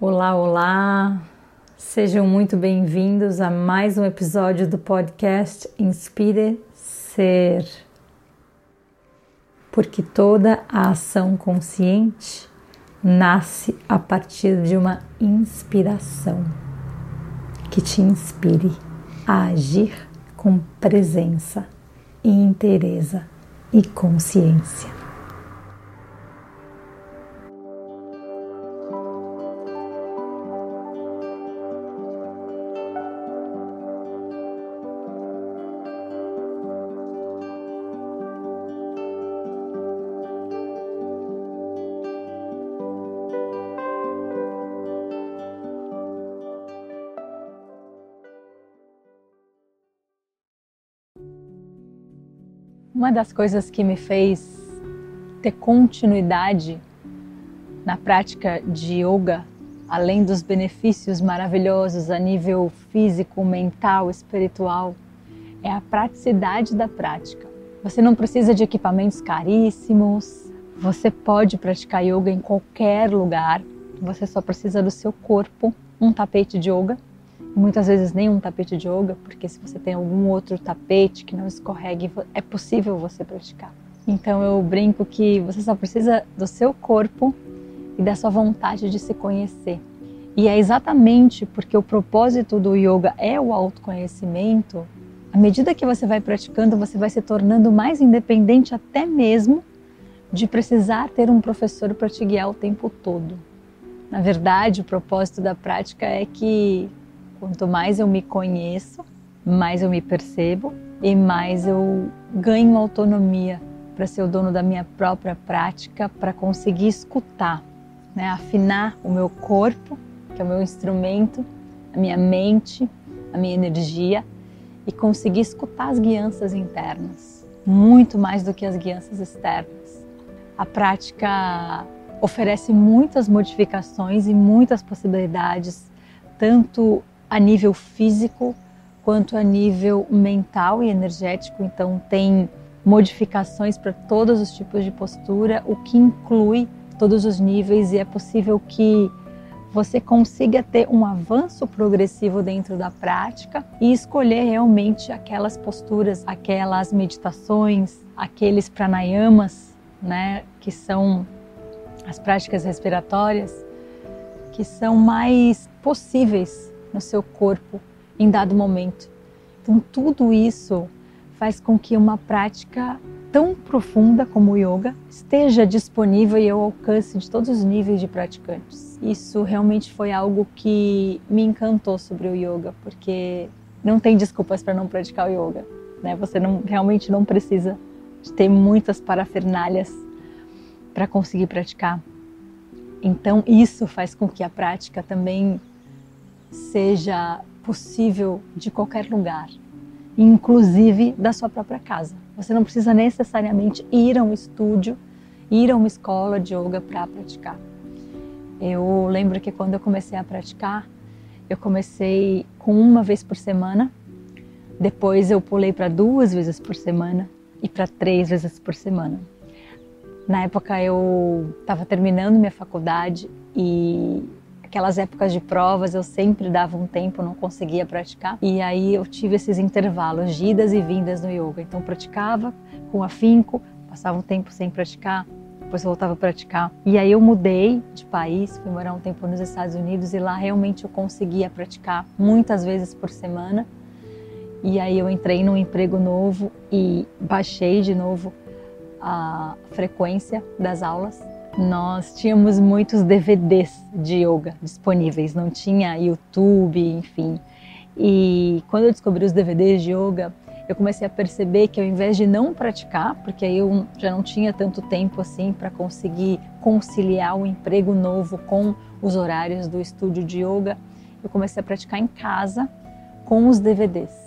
Olá, olá! Sejam muito bem-vindos a mais um episódio do podcast Inspire Ser. Porque toda a ação consciente nasce a partir de uma inspiração que te inspire a agir com presença, inteireza e consciência. Uma das coisas que me fez ter continuidade na prática de yoga, além dos benefícios maravilhosos a nível físico, mental, espiritual, é a praticidade da prática. Você não precisa de equipamentos caríssimos, você pode praticar yoga em qualquer lugar, você só precisa do seu corpo, um tapete de yoga muitas vezes nem um tapete de yoga, porque se você tem algum outro tapete que não escorregue, é possível você praticar. Então eu brinco que você só precisa do seu corpo e da sua vontade de se conhecer. E é exatamente porque o propósito do yoga é o autoconhecimento. À medida que você vai praticando, você vai se tornando mais independente até mesmo de precisar ter um professor para te guiar o tempo todo. Na verdade, o propósito da prática é que Quanto mais eu me conheço, mais eu me percebo e mais eu ganho autonomia para ser o dono da minha própria prática, para conseguir escutar, né? afinar o meu corpo, que é o meu instrumento, a minha mente, a minha energia e conseguir escutar as guianças internas, muito mais do que as guianças externas. A prática oferece muitas modificações e muitas possibilidades, tanto a nível físico quanto a nível mental e energético. Então, tem modificações para todos os tipos de postura, o que inclui todos os níveis, e é possível que você consiga ter um avanço progressivo dentro da prática e escolher realmente aquelas posturas, aquelas meditações, aqueles pranayamas, né, que são as práticas respiratórias, que são mais possíveis no seu corpo em dado momento. Então, tudo isso faz com que uma prática tão profunda como o yoga esteja disponível e ao alcance de todos os níveis de praticantes. Isso realmente foi algo que me encantou sobre o yoga, porque não tem desculpas para não praticar o yoga, né? Você não realmente não precisa de ter muitas parafernálias para conseguir praticar. Então, isso faz com que a prática também seja possível de qualquer lugar, inclusive da sua própria casa. Você não precisa necessariamente ir a um estúdio, ir a uma escola de yoga para praticar. Eu lembro que quando eu comecei a praticar, eu comecei com uma vez por semana, depois eu pulei para duas vezes por semana e para três vezes por semana. Na época eu estava terminando minha faculdade e aquelas épocas de provas eu sempre dava um tempo, não conseguia praticar. E aí eu tive esses intervalos de idas e vindas no yoga. Então praticava com afinco, passava um tempo sem praticar, depois voltava a praticar. E aí eu mudei de país, fui morar um tempo nos Estados Unidos e lá realmente eu conseguia praticar muitas vezes por semana. E aí eu entrei num emprego novo e baixei de novo a frequência das aulas nós tínhamos muitos DVDs de yoga disponíveis, não tinha YouTube, enfim. E quando eu descobri os DVDs de yoga, eu comecei a perceber que ao invés de não praticar, porque aí eu já não tinha tanto tempo assim para conseguir conciliar o emprego novo com os horários do estúdio de yoga, eu comecei a praticar em casa com os DVDs.